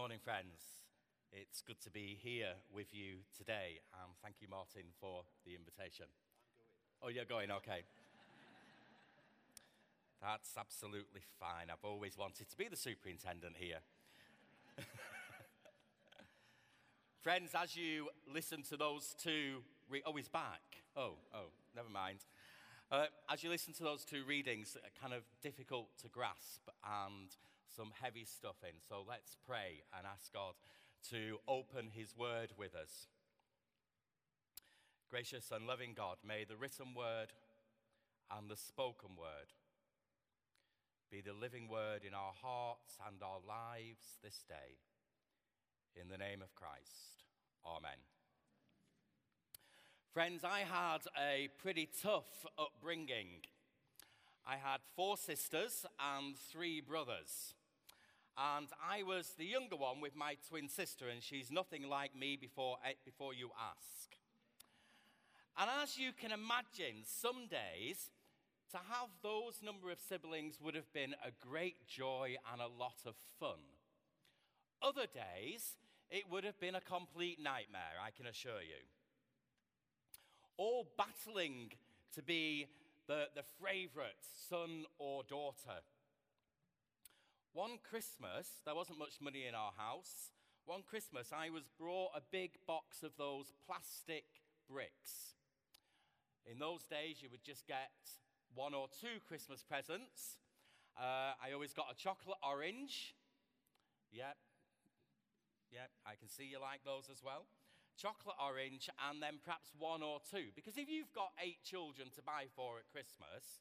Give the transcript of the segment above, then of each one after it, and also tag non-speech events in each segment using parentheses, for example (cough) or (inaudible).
morning, friends. It's good to be here with you today. Um, thank you, Martin, for the invitation. Oh, you're going, okay. (laughs) That's absolutely fine. I've always wanted to be the superintendent here. (laughs) Friends, as you listen to those two, re- oh, he's back. Oh, oh, never mind. Uh, as you listen to those two readings, kind of difficult to grasp and some heavy stuff in. So let's pray and ask God to open His word with us. Gracious and loving God, may the written word and the spoken word be the living word in our hearts and our lives this day. In the name of Christ. Amen. Friends, I had a pretty tough upbringing. I had four sisters and three brothers. And I was the younger one with my twin sister, and she's nothing like me before, eh, before you ask. And as you can imagine, some days to have those number of siblings would have been a great joy and a lot of fun. Other days, it would have been a complete nightmare, I can assure you. All battling to be the, the favorite son or daughter. One Christmas, there wasn't much money in our house. One Christmas, I was brought a big box of those plastic bricks. In those days, you would just get one or two Christmas presents. Uh, I always got a chocolate orange. Yep. Yep, I can see you like those as well. Chocolate orange, and then perhaps one or two. Because if you've got eight children to buy for at Christmas,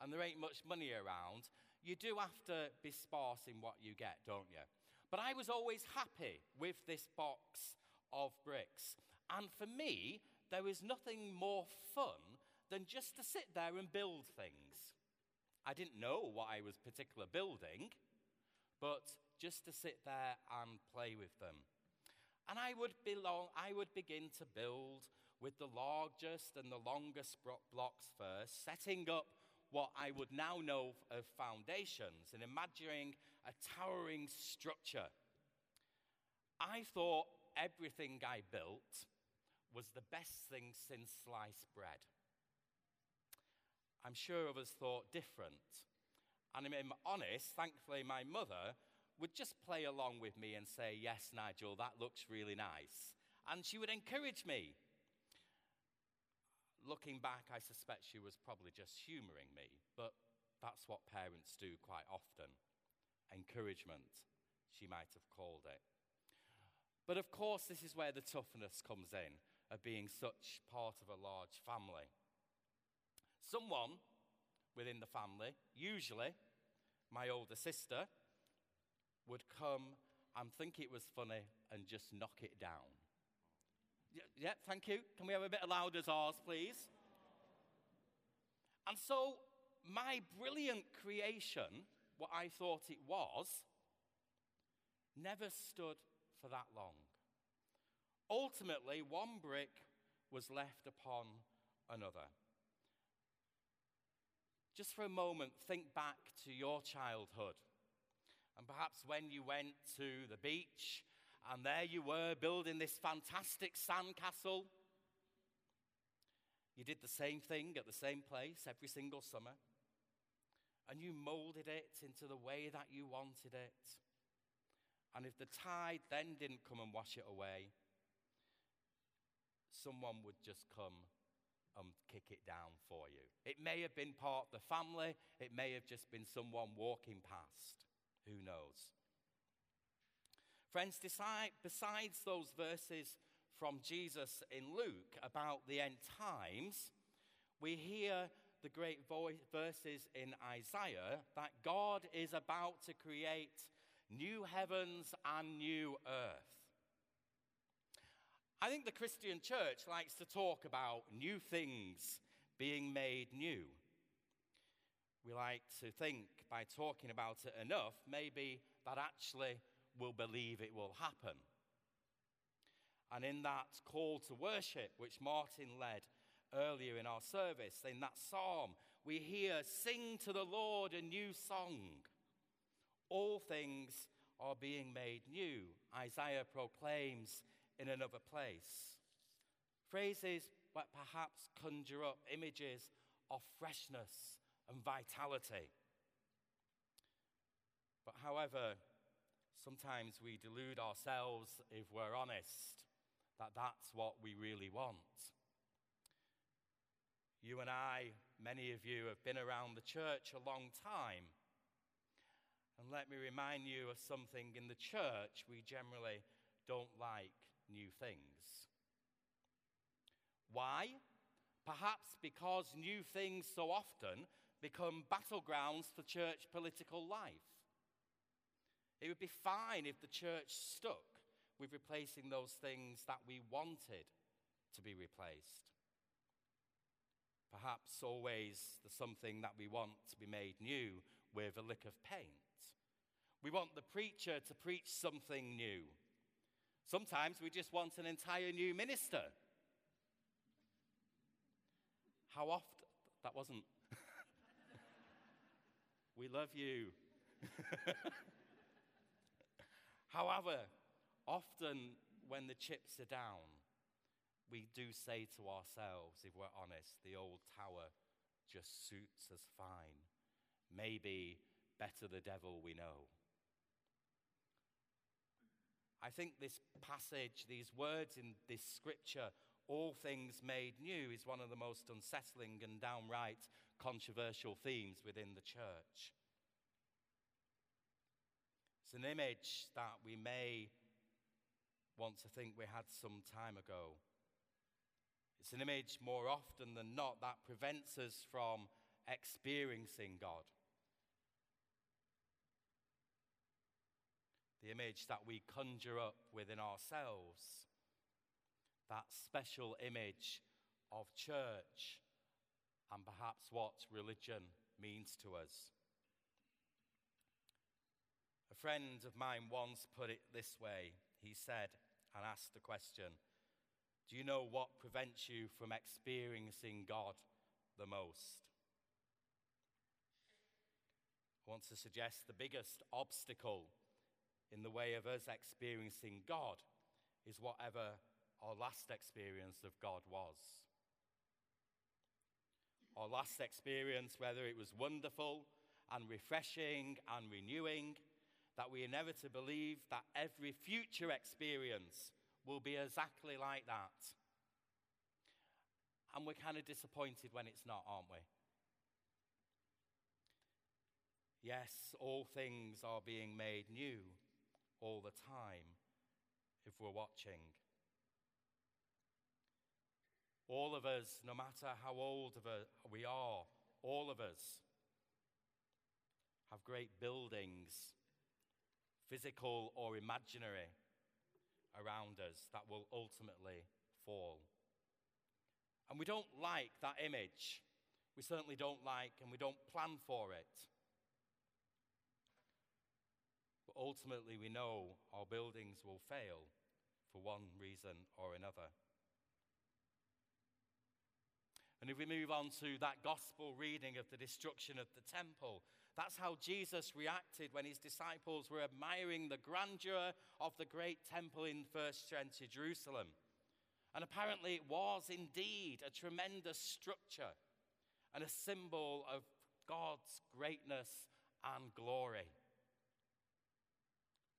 and there ain't much money around, you do have to be sparse in what you get, don't you? But I was always happy with this box of bricks. And for me, there was nothing more fun than just to sit there and build things. I didn't know what I was particular building, but just to sit there and play with them. And I would, belong, I would begin to build with the largest and the longest blocks first, setting up what I would now know of foundations and imagining a towering structure. I thought everything I built was the best thing since sliced bread. I'm sure others thought different. And I'm honest, thankfully, my mother would just play along with me and say, Yes, Nigel, that looks really nice. And she would encourage me. Looking back, I suspect she was probably just humoring me, but that's what parents do quite often. Encouragement, she might have called it. But of course, this is where the toughness comes in of being such part of a large family. Someone within the family, usually my older sister, would come and think it was funny and just knock it down. Yeah, thank you. Can we have a bit of louder ours, please? And so, my brilliant creation, what I thought it was, never stood for that long. Ultimately, one brick was left upon another. Just for a moment, think back to your childhood. And perhaps when you went to the beach and there you were building this fantastic sandcastle. You did the same thing at the same place every single summer. And you molded it into the way that you wanted it. And if the tide then didn't come and wash it away, someone would just come and kick it down for you. It may have been part of the family, it may have just been someone walking past. Who knows? Friends, besides those verses from Jesus in Luke about the end times, we hear the great verses in Isaiah that God is about to create new heavens and new earth. I think the Christian church likes to talk about new things being made new. We like to think by talking about it enough, maybe that actually we'll believe it will happen. And in that call to worship, which Martin led earlier in our service, in that psalm, we hear, Sing to the Lord a new song. All things are being made new, Isaiah proclaims in another place. Phrases that perhaps conjure up images of freshness and vitality. But however, sometimes we delude ourselves, if we're honest, that that's what we really want. You and I, many of you, have been around the church a long time. And let me remind you of something in the church we generally don't like new things. Why? Perhaps because new things so often become battlegrounds for church political life. It would be fine if the church stuck with replacing those things that we wanted to be replaced. Perhaps always the something that we want to be made new with a lick of paint. We want the preacher to preach something new. Sometimes we just want an entire new minister. How often? That wasn't. (laughs) we love you. (laughs) However, often when the chips are down, we do say to ourselves, if we're honest, the old tower just suits us fine. Maybe better the devil we know. I think this passage, these words in this scripture, all things made new, is one of the most unsettling and downright controversial themes within the church. It's an image that we may want to think we had some time ago. It's an image more often than not that prevents us from experiencing God. the image that we conjure up within ourselves, that special image of church and perhaps what religion means to us. Friend of mine once put it this way. He said, and asked the question Do you know what prevents you from experiencing God the most? I want to suggest the biggest obstacle in the way of us experiencing God is whatever our last experience of God was. Our last experience, whether it was wonderful and refreshing and renewing, that we inevitably believe that every future experience will be exactly like that. And we're kind of disappointed when it's not, aren't we? Yes, all things are being made new all the time if we're watching. All of us, no matter how old we are, all of us have great buildings, physical or imaginary, around us that will ultimately fall. And we don't like that image. We certainly don't like and we don't plan for it. But ultimately, we know our buildings will fail for one reason or another. And if we move on to that gospel reading of the destruction of the temple, that's how Jesus reacted when his disciples were admiring the grandeur of the great temple in first century Jerusalem. And apparently, it was indeed a tremendous structure and a symbol of God's greatness and glory.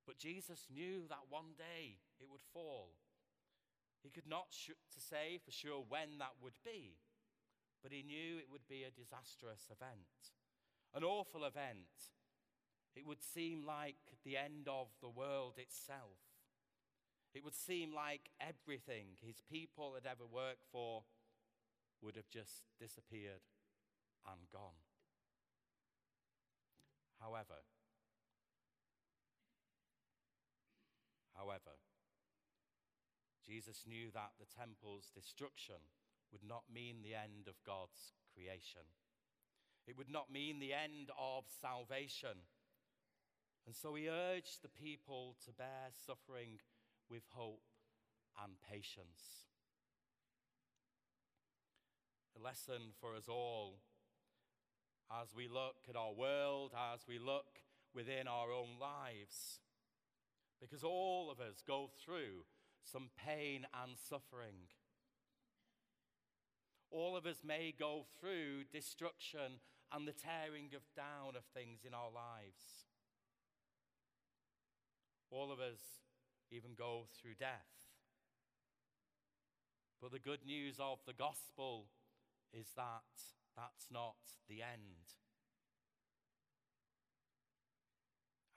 But Jesus knew that one day it would fall. He could not sh- to say for sure when that would be, but he knew it would be a disastrous event, an awful event. It would seem like the end of the world itself. It would seem like everything his people had ever worked for would have just disappeared and gone. However, However, Jesus knew that the temple's destruction would not mean the end of God's creation. It would not mean the end of salvation. And so he urged the people to bear suffering with hope and patience. A lesson for us all as we look at our world, as we look within our own lives Because all of us go through some pain and suffering. All of us may go through destruction and the tearing of down of things in our lives. All of us even go through death. But the good news of the gospel is that that's not the end.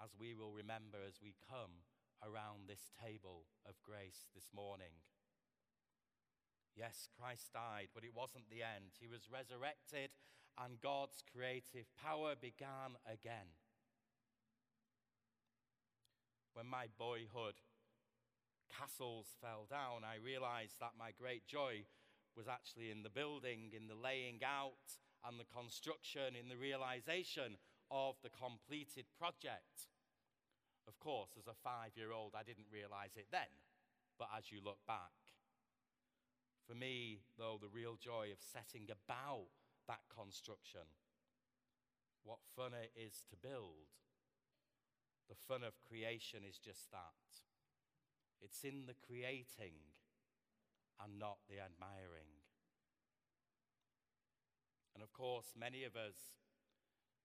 As we will remember as we come around this table of grace this morning. Yes, Christ died, but it wasn't the end. He was resurrected, and God's creative power began again. When my boyhood castles fell down, I realized that my great joy was actually in the building, in the laying out, and the construction, in the realization of the completed project. Of course, as a five year old, I didn't realize it then, but as you look back, for me, though, the real joy of setting about that construction, what fun it is to build, the fun of creation is just that. It's in the creating and not the admiring. And of course, many of us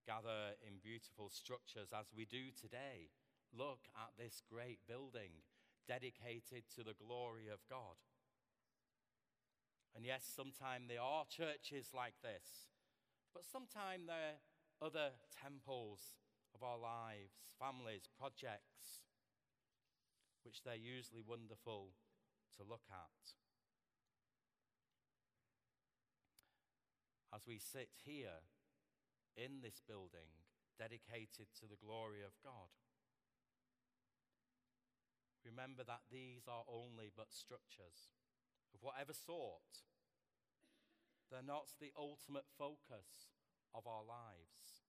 gather in beautiful structures as we do today Look at this great building dedicated to the glory of God. And yes, sometimes there are churches like this, but sometimes there are other temples of our lives, families, projects, which they're usually wonderful to look at. As we sit here in this building dedicated to the glory of God, remember that these are only but structures of whatever sort. They're not the ultimate focus of our lives.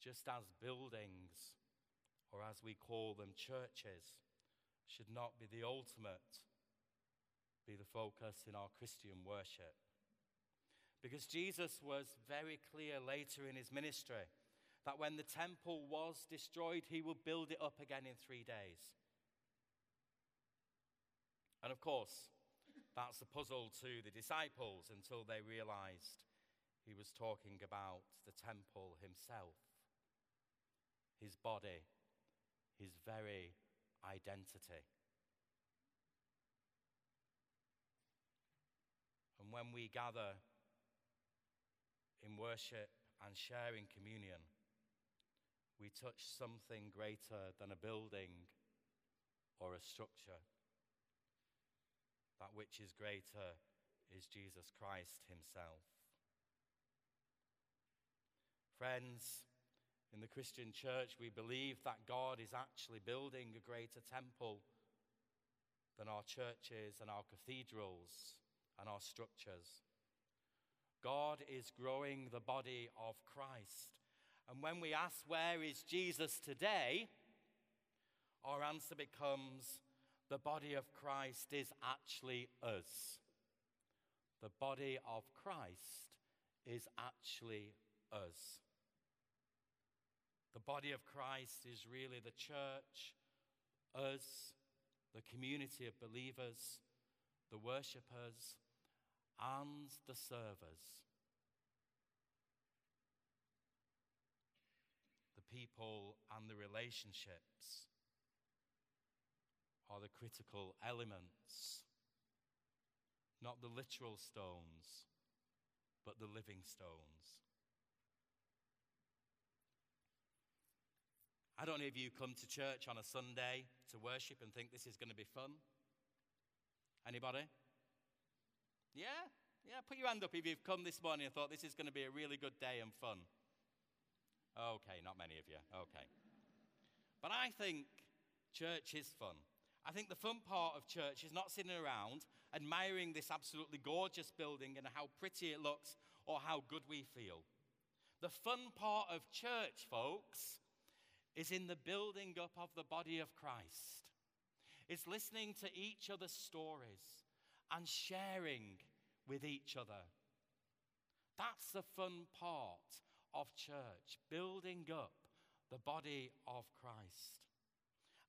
Just as buildings, or as we call them, churches, should not be the ultimate, be the focus in our Christian worship. Because Jesus was very clear later in his ministry that when the temple was destroyed, he would build it up again in three days. And of course, that's a puzzle to the disciples until they realized he was talking about the temple himself, his body, his very identity. And when we gather in worship and share in communion, we touch something greater than a building or a structure. Which is greater is Jesus Christ Himself. Friends, in the Christian church, we believe that God is actually building a greater temple than our churches and our cathedrals and our structures. God is growing the body of Christ. And when we ask, Where is Jesus today? our answer becomes, The body of Christ is actually us. The body of Christ is actually us. The body of Christ is really the church, us, the community of believers, the worshippers, and the servers. The people and the relationships are the critical elements, not the literal stones, but the living stones. I don't know if you come to church on a Sunday to worship and think this is going to be fun. Anybody? Yeah? Yeah, put your hand up if you've come this morning and thought this is going to be a really good day and fun. Okay, not many of you. Okay. But I think church is fun. I think the fun part of church is not sitting around admiring this absolutely gorgeous building and how pretty it looks or how good we feel. The fun part of church, folks, is in the building up of the body of Christ. It's listening to each other's stories and sharing with each other. That's the fun part of church, building up the body of Christ.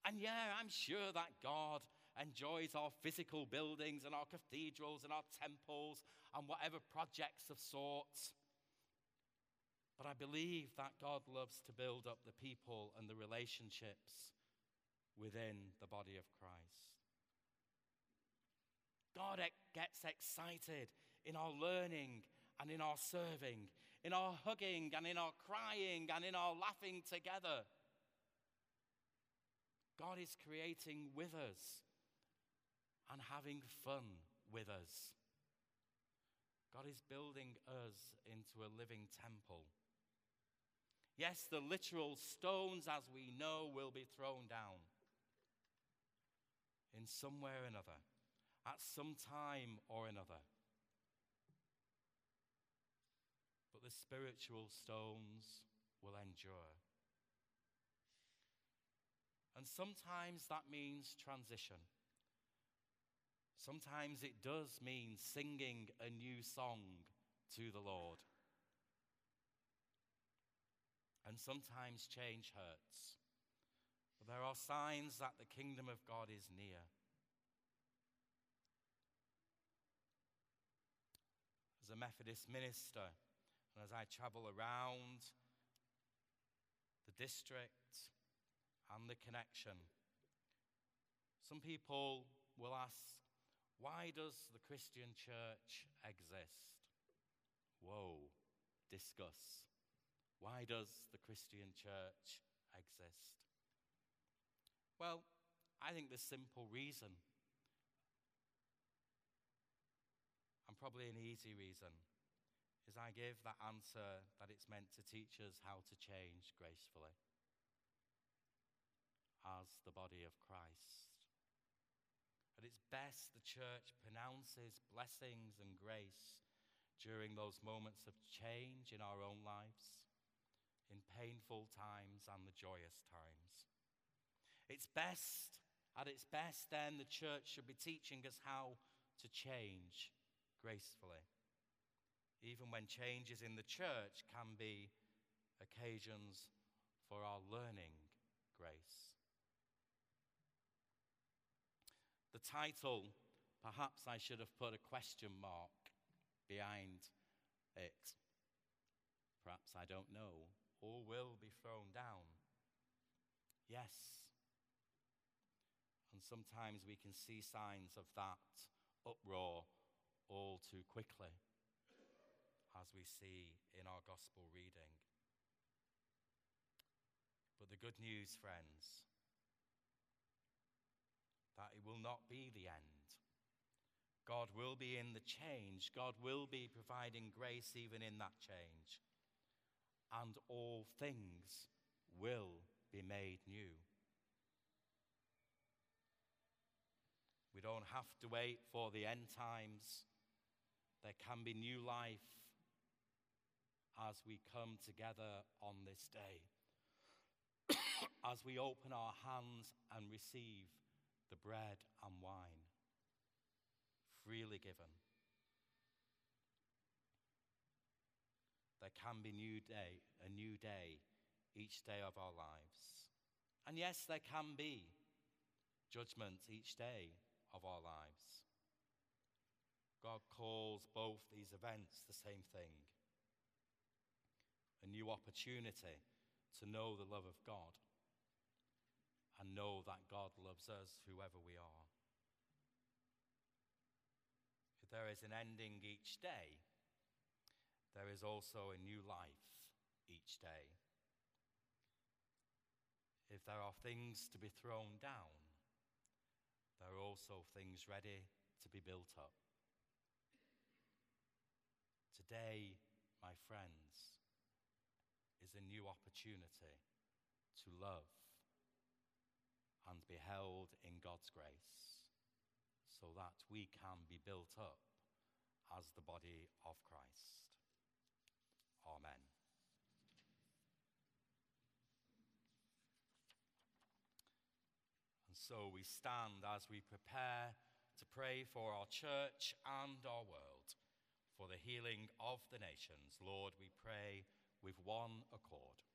And yeah, I'm sure that God enjoys our physical buildings and our cathedrals and our temples and whatever projects of sorts. But I believe that God loves to build up the people and the relationships within the body of Christ. God gets excited in our learning and in our serving, in our hugging and in our crying and in our laughing together. God is creating with us and having fun with us. God is building us into a living temple. Yes, the literal stones, as we know, will be thrown down in some way or another, at some time or another. But the spiritual stones will endure. And sometimes that means transition. Sometimes it does mean singing a new song to the Lord. And sometimes change hurts. But there are signs that the kingdom of God is near. As a Methodist minister, and as I travel around the district and the connection, some people will ask, why does the Christian church exist? Whoa, discuss. Why does the Christian church exist? Well, I think the simple reason, and probably an easy reason, is I give that answer that it's meant to teach us how to change gracefully as the body of Christ. At its best, the church pronounces blessings and grace during those moments of change in our own lives, in painful times and the joyous times. It's best, at its best, then, the church should be teaching us how to change gracefully even when changes in the church can be occasions for our learning grace. The title, perhaps I should have put a question mark behind it. Perhaps I don't know. All will be thrown down. Yes. And sometimes we can see signs of that uproar all too quickly as we see in our gospel reading. But the good news, friends, that it will not be the end. God will be in the change. God will be providing grace even in that change. And all things will be made new. We don't have to wait for the end times. There can be new life as we come together on this day. (coughs) as we open our hands and receive the bread and wine freely given. There can be new day, a new day each day of our lives. And yes, there can be judgment each day of our lives. God calls both these events the same thing a new opportunity to know the love of God and know that God loves us, whoever we are. If there is an ending each day, there is also a new life each day. If there are things to be thrown down, there are also things ready to be built up. Today, my friends, is a new opportunity to love and be held in God's grace so that we can be built up as the body of Christ. Amen. And so we stand as we prepare to pray for our church and our world, for the healing of the nations. Lord, we pray with one accord.